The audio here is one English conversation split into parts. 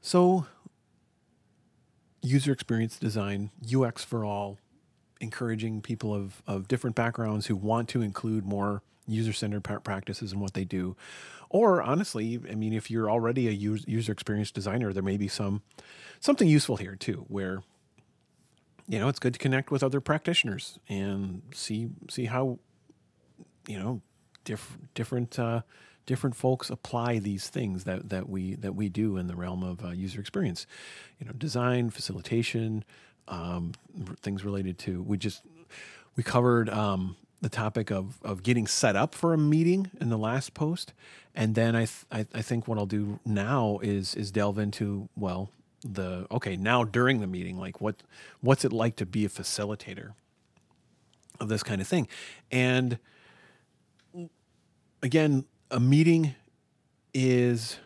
So, user experience design, UX for all, encouraging people of, of different backgrounds who want to include more user centered practices in what they do. Or honestly, I mean, if you're already a user experience designer, there may be some something useful here too, where you know it's good to connect with other practitioners and see see how you know diff, different uh, different folks apply these things that that we that we do in the realm of uh, user experience. You know, design, facilitation, um, things related to. We just we covered um, the topic of of getting set up for a meeting in the last post, and then I th- I, I think what I'll do now is is delve into well the okay now during the meeting like what what's it like to be a facilitator of this kind of thing and again a meeting is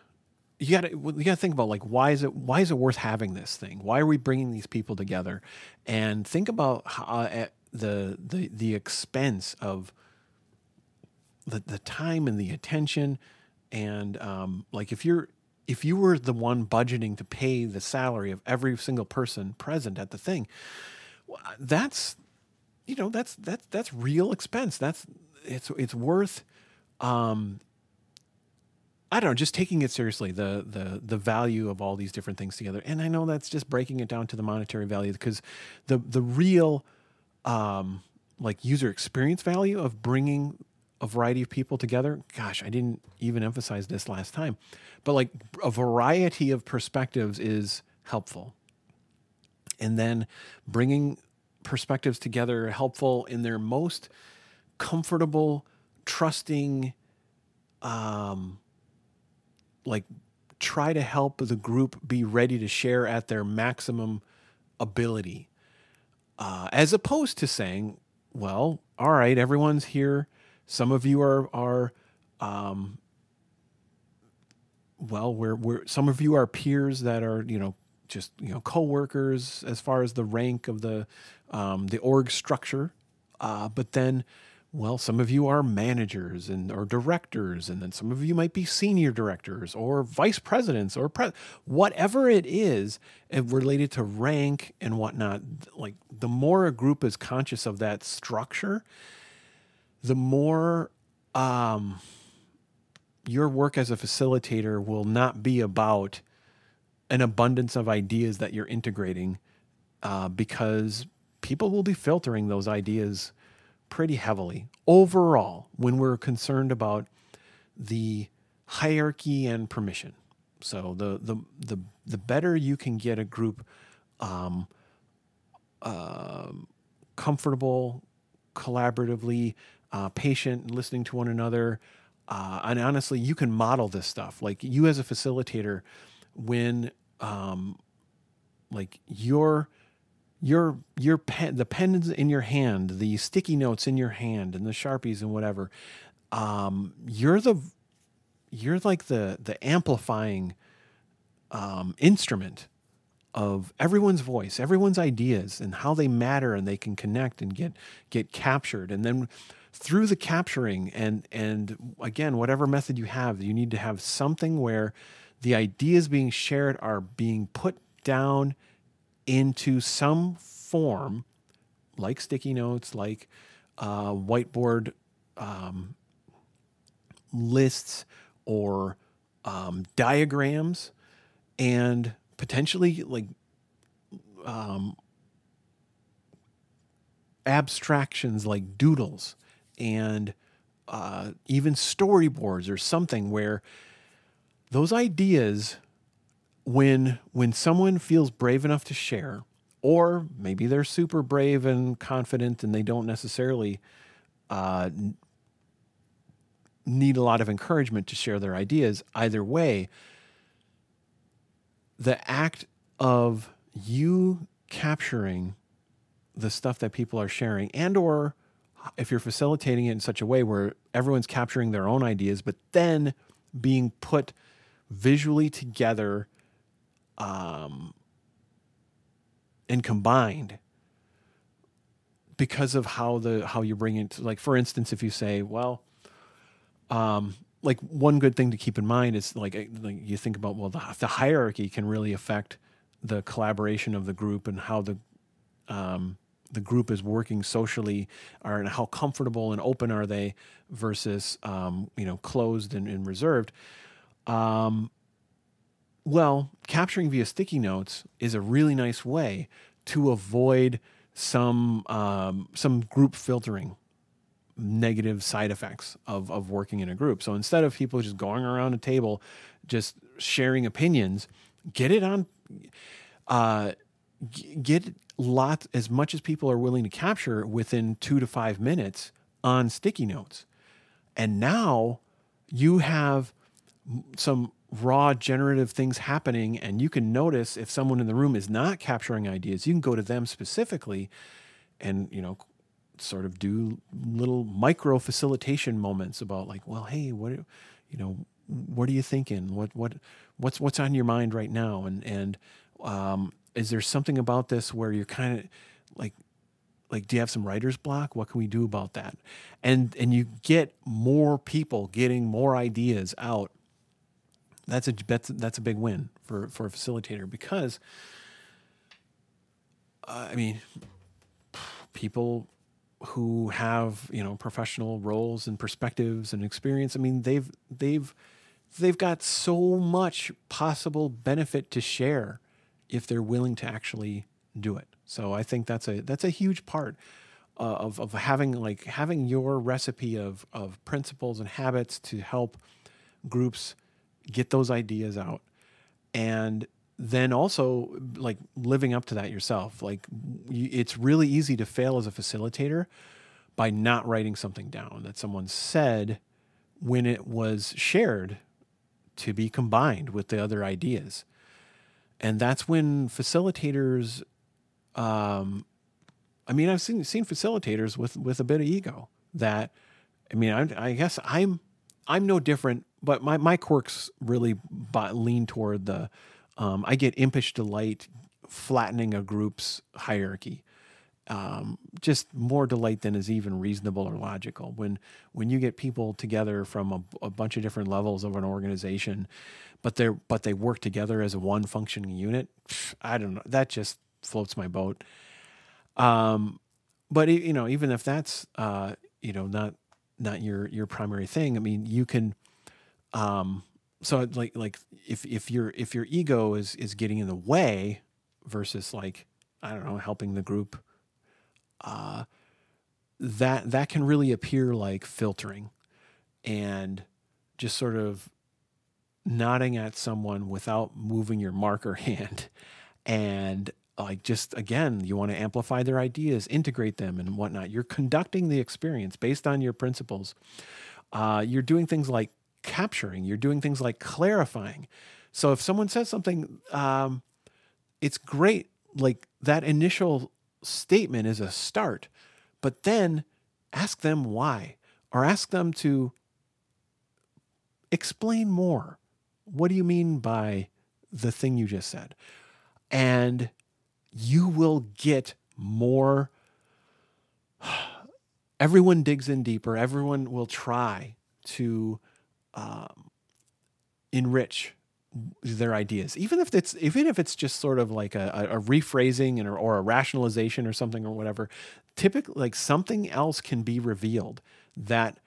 you got to you got to think about like why is it why is it worth having this thing? Why are we bringing these people together? And think about how, uh, the the the expense of the the time and the attention, and um, like if you're if you were the one budgeting to pay the salary of every single person present at the thing, that's you know that's that's that's real expense. That's it's it's worth um, I don't know, just taking it seriously, the the the value of all these different things together. And I know that's just breaking it down to the monetary value because the the real um, like user experience value of bringing a variety of people together. Gosh, I didn't even emphasize this last time, but like a variety of perspectives is helpful. And then bringing perspectives together helpful in their most comfortable, trusting, um, like try to help the group be ready to share at their maximum ability, uh, as opposed to saying, "Well, all right, everyone's here. Some of you are are." Um, well, we're, we're some of you are peers that are you know just you know co-workers as far as the rank of the um, the org structure, uh, but then well, some of you are managers and or directors, and then some of you might be senior directors or vice presidents or pre- whatever it is uh, related to rank and whatnot. Like the more a group is conscious of that structure, the more um, your work as a facilitator will not be about an abundance of ideas that you're integrating, uh, because people will be filtering those ideas pretty heavily overall when we're concerned about the hierarchy and permission. So the the the the better you can get a group um, uh, comfortable, collaboratively, uh, patient, listening to one another, uh, and honestly, you can model this stuff. Like you as a facilitator, when um, like your your your pen the pens in your hand the sticky notes in your hand and the sharpies and whatever um, you're the you're like the the amplifying um, instrument of everyone's voice everyone's ideas and how they matter and they can connect and get get captured. And then through the capturing and and again whatever method you have you need to have something where the ideas being shared are being put down into some form, like sticky notes, like uh, whiteboard um, lists or um, diagrams, and potentially like um, abstractions like doodles and uh, even storyboards or something where those ideas when when someone feels brave enough to share or maybe they're super brave and confident and they don't necessarily uh, need a lot of encouragement to share their ideas either way the act of you capturing the stuff that people are sharing and or if you're facilitating it in such a way where everyone's capturing their own ideas but then being put visually together um, and combined because of how the how you bring it like for instance if you say well um, like one good thing to keep in mind is like, uh, like you think about well the, the hierarchy can really affect the collaboration of the group and how the um, the group is working socially are and how comfortable and open are they versus um, you know closed and, and reserved. Um, well capturing via sticky notes is a really nice way to avoid some um, some group filtering negative side effects of, of working in a group. So instead of people just going around a table, just sharing opinions, get it on, uh, get lots as much as people are willing to capture within two to five minutes on sticky notes. And now you have some raw generative things happening and you can notice if someone in the room is not capturing ideas you can go to them specifically and you know sort of do little micro facilitation moments about like, well, hey, what, you know, what are you thinking? What, what, what's, what's on your mind right now? And, and, um, is there something about this where you're kind of like, like, do you have some writer's block? What can we do about that? And, and you get more people getting more ideas out. That's a, that's, that's a big win for, for a facilitator because, uh, I mean, people who have you know professional roles and perspectives and experience. I mean, they've they've they've got so much possible benefit to share if they're willing to actually do it. So I think that's a that's a huge part uh, of of having like having your recipe of of principles and habits to help groups get those ideas out and then also like living up to that yourself. Like it's really easy to fail as a facilitator by not writing something down that someone said when it was shared to be combined with the other ideas. And that's when facilitators, um, I mean, I've seen seen facilitators with with a bit of ego. That, I mean, I, I guess I'm I'm no different, but my my quirks really lean toward the um, I get impish delight flattening a group's hierarchy. Um, just more delight than is even reasonable or logical. When when you get people together from a, a bunch of different levels of an organization, but they but they work together as one functioning unit, I don't know. That just floats my boat. Um, but you know, even if that's uh, you know not not your your primary thing, I mean, you can um, so like like if if your if your ego is is getting in the way versus like I don't know helping the group, uh, that that can really appear like filtering, and just sort of nodding at someone without moving your marker hand, and like just again you want to amplify their ideas, integrate them, and whatnot. You're conducting the experience based on your principles. Uh, you're doing things like capturing, you're doing things like clarifying. So if someone says something, um, it's great. Like that initial statement is a start, but then ask them why or ask them to explain more. What do you mean by the thing you just said? And you will get more. Everyone digs in deeper. Everyone will try to um, enrich their ideas, even if it's even if it's just sort of like a, a rephrasing and, or, or a rationalization or something or whatever. Typically, like something else can be revealed that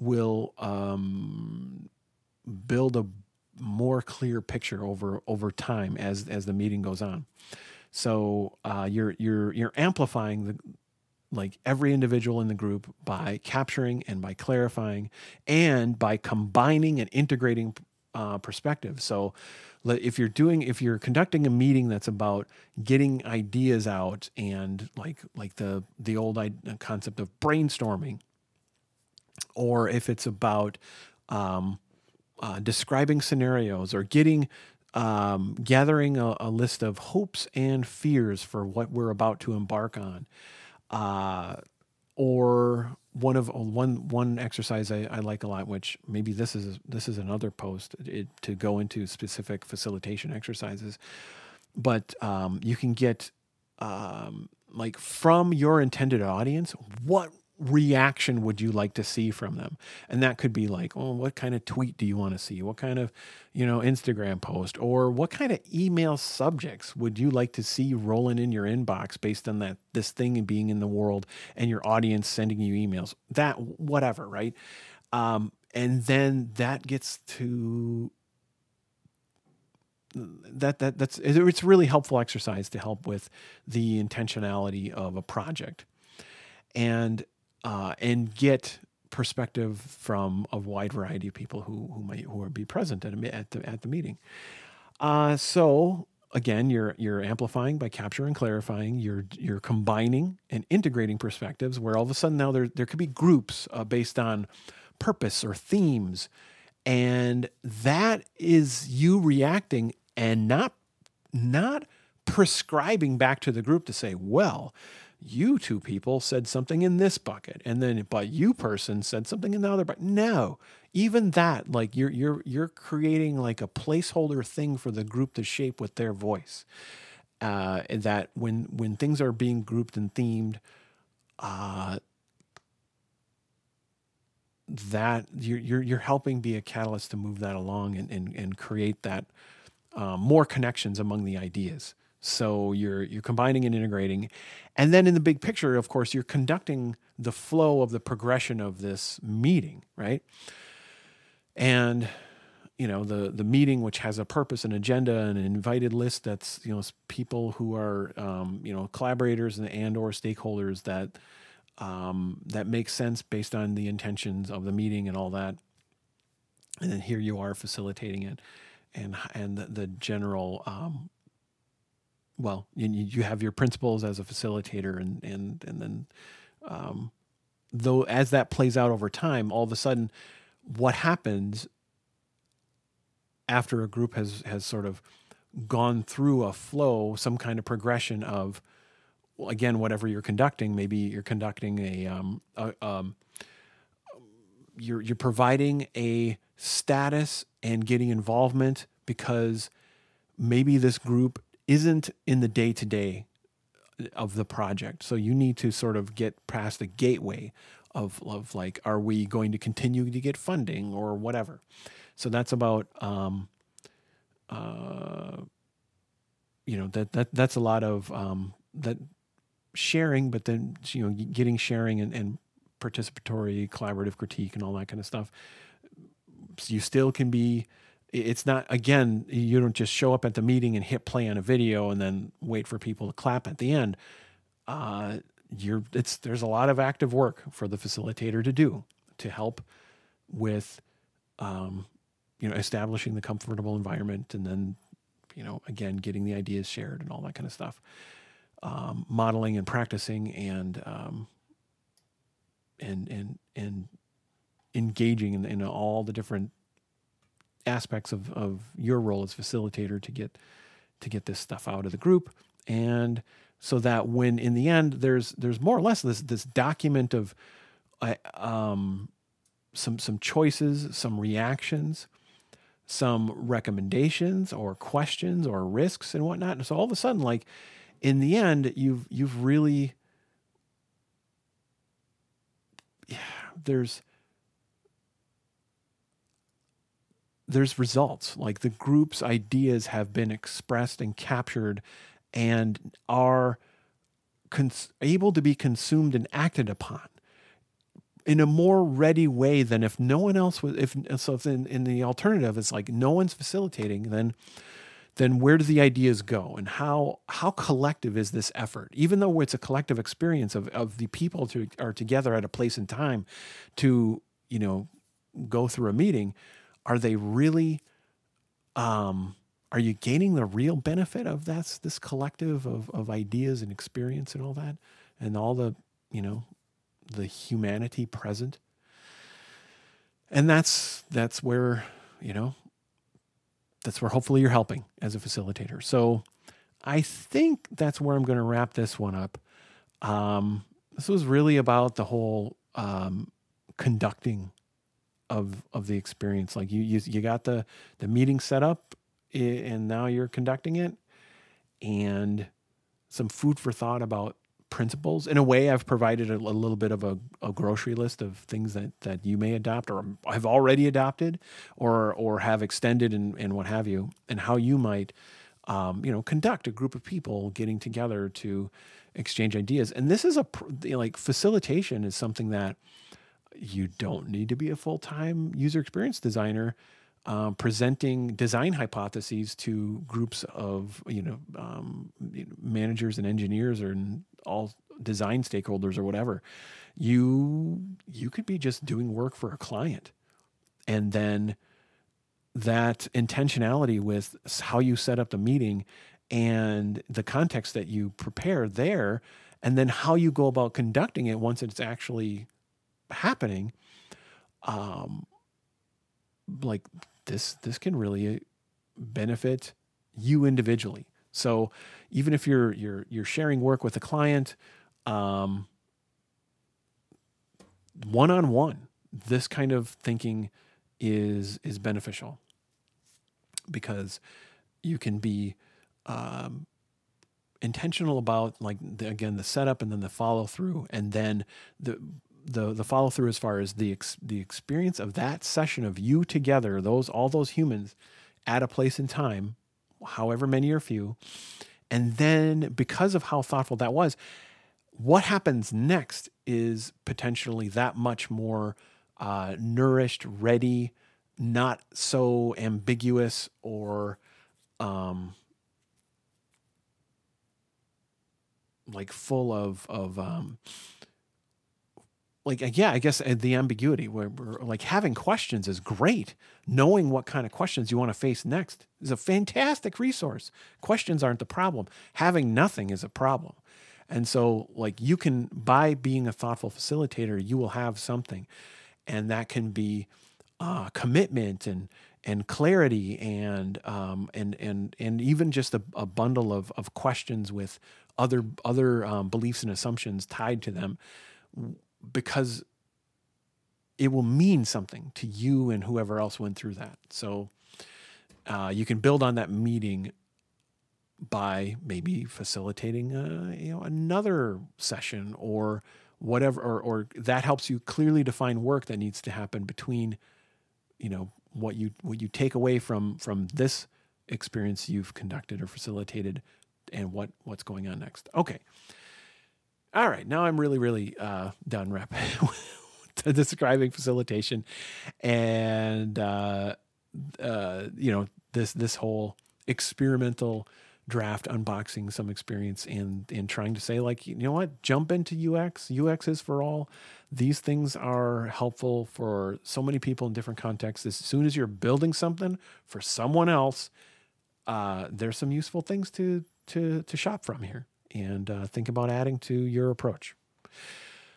will um, build a more clear picture over over time as as the meeting goes on. So uh, you're you're you're amplifying the like every individual in the group by capturing and by clarifying and by combining and integrating uh, perspectives. So if you're doing if you're conducting a meeting that's about getting ideas out and like like the the old concept of brainstorming or if it's about um, uh, describing scenarios or getting um, gathering a, a, list of hopes and fears for what we're about to embark on. Uh, or one of one one exercise I, I, like a lot, which maybe this is this is another post it, to go into specific facilitation exercises, but um, you can get um, like from your intended audience what reaction would you like to see from them? And that could be like oh what kind of tweet do you want to see? What kind of you know instagram post? Or what kind of email subjects would you like to see rolling in your inbox based on that this thing being in the world and your audience sending you emails? That whatever right? Um, and then that gets to that that that's it's really helpful exercise to help with the intentionality of a project. And uh, and get perspective from a wide variety of people who who might who be present at, a, at the at the meeting. Uh, so again, you're you're amplifying by capturing and clarifying. You're you're combining and integrating perspectives. Where all of a sudden now there there could be groups uh, based on purpose or themes, and that is you reacting and not not prescribing back to the group to say, well, you two people said something in this bucket and then but you person said something in the other but no even that like you're you're you're creating like a placeholder thing for the group to shape with their voice uh, that when when things are being grouped and themed uh, that you're, you're you're helping be a catalyst to move that along and and, and create that um, more connections among the ideas so you're you're combining and integrating. And then in the big picture, of course, you're conducting the flow of the progression of this meeting, right? And you know the the meeting which has a purpose an agenda and an invited list that's you know people who are um, you know collaborators and and or stakeholders that um, that makes sense based on the intentions of the meeting and all that and then here you are facilitating it and and the, the general um, well, you, you have your principles as a facilitator, and and and then, um, though as that plays out over time, all of a sudden, what happens after a group has has sort of gone through a flow, some kind of progression of, again, whatever you're conducting, maybe you're conducting a, um, a um, you're you're providing a status and getting involvement because maybe this group isn't in the day to day of the project. So you need to sort of get past the gateway of, of like, are we going to continue to get funding or whatever? So that's about, um, uh, you know, that, that, that's a lot of, um, that sharing, but then, you know, getting sharing and, and participatory collaborative critique and all that kind of stuff. So you still can be, it's not again you don't just show up at the meeting and hit play on a video and then wait for people to clap at the end. Uh, you're it's there's a lot of active work for the facilitator to do to help with um, you know establishing the comfortable environment and then you know again getting the ideas shared and all that kind of stuff. Um, modeling and practicing and um, and and and engaging in, in all the different aspects of, of your role as facilitator to get to get this stuff out of the group. And so that when in the end there's there's more or less this this document of uh, um, some some choices some reactions some recommendations or questions or risks and whatnot. And so all of a sudden like in the end you've you've really yeah, there's there's results. Like the group's ideas have been expressed and captured and are cons- able to be consumed and acted upon in a more ready way than if no one else was if so if in, in the alternative it's like no one's facilitating then then where do the ideas go and how how collective is this effort even though it's a collective experience of, of the people to are together at a place and time to you know go through a meeting are they really um, are you gaining the real benefit of that's this collective of, of ideas and experience and all that? And all the you know the humanity present? And that's that's where you know that's where hopefully you're helping as a facilitator. So i think that's where i'm going to wrap this one up. Um, this was really about the whole um, conducting of of the experience. Like you you you got the the meeting set up, and now you're conducting it, and some food for thought about principles. In a way, I've provided a, a little bit of a, a, grocery list of things that, that you may adopt or have already adopted or, or have extended and, and what have you, and how you might, um, you know, conduct a group of people getting together to exchange ideas. And this is a, like, facilitation is something that you don't need to be a full time user experience designer um, presenting design hypotheses to groups of you know um, managers and engineers or all design stakeholders or whatever. You you could be just doing work for a client. And then that intentionality with how you set up the meeting and the context that you prepare there and then how you go about conducting it once it's actually happening um like this this can really benefit you individually. So even if you're you're you're sharing work with a client, um, one on one, this kind of thinking is is beneficial because you can be um, intentional about like the, again the setup and then the follow through and then the the the follow through as far as the ex, the experience of that session of you together, those all those humans at a place in time, however many or few, and then because of how thoughtful that was, what happens next is potentially that much more uh, nourished, ready, not so ambiguous or um, like full of of um, like uh, yeah i guess uh, the ambiguity where we're like having questions is great. Knowing what kind of questions you want to face next is a fantastic resource. Questions aren't the problem. Having nothing is a problem. And so like you can by being a thoughtful facilitator you will have something. And that can be uh, commitment and and clarity and um, and and and even just a, a, bundle of of questions with other other um, beliefs and assumptions tied to them because it will mean something to you and whoever else went through that. So uh, you can build on that meeting by maybe facilitating a, you know another session or whatever or, or that helps you clearly define work that needs to happen between you know what you what you take away from from this experience you've conducted or facilitated and what what's going on next okay all right, now I'm really, really uh, done rep describing facilitation, and uh, uh, you know this this whole experimental draft unboxing some experience and and trying to say like you know what? Jump into UX UX is for all. These things are helpful for so many people in different contexts. As soon as you're building something for someone else uh, there's some useful things to to to shop from here and uh, think about adding to your approach.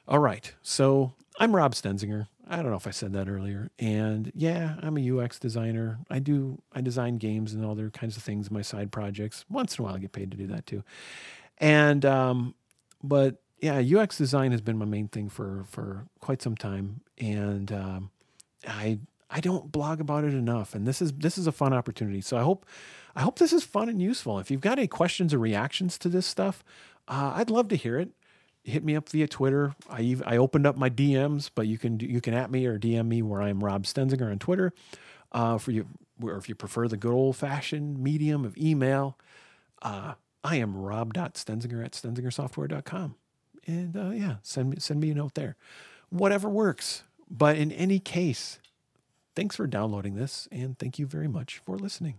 All right. So I'm Rob Stenzinger. I don't know if I said that earlier. And yeah, I'm a UX designer. I do, I design games and other kinds of things in my side projects. Once in a while, I get paid to do that too. And, um, but yeah, UX design has been my main thing for, for quite some time. And, um, I, I don't blog about it enough. And this is, this is a fun opportunity. So I hope, I hope this is fun and useful. If you've got any questions or reactions to this stuff, uh, I'd love to hear it. Hit me up via Twitter. I I opened up my DMs, but you can you can at me or DM me where I'm Rob Stenzinger on Twitter. Uh, for you, or if you prefer the good old fashioned medium of email, uh, I am rob.stenzinger at stenzingersoftware.com. And uh, yeah, send me send me a note there. Whatever works. But in any case, thanks for downloading this, and thank you very much for listening.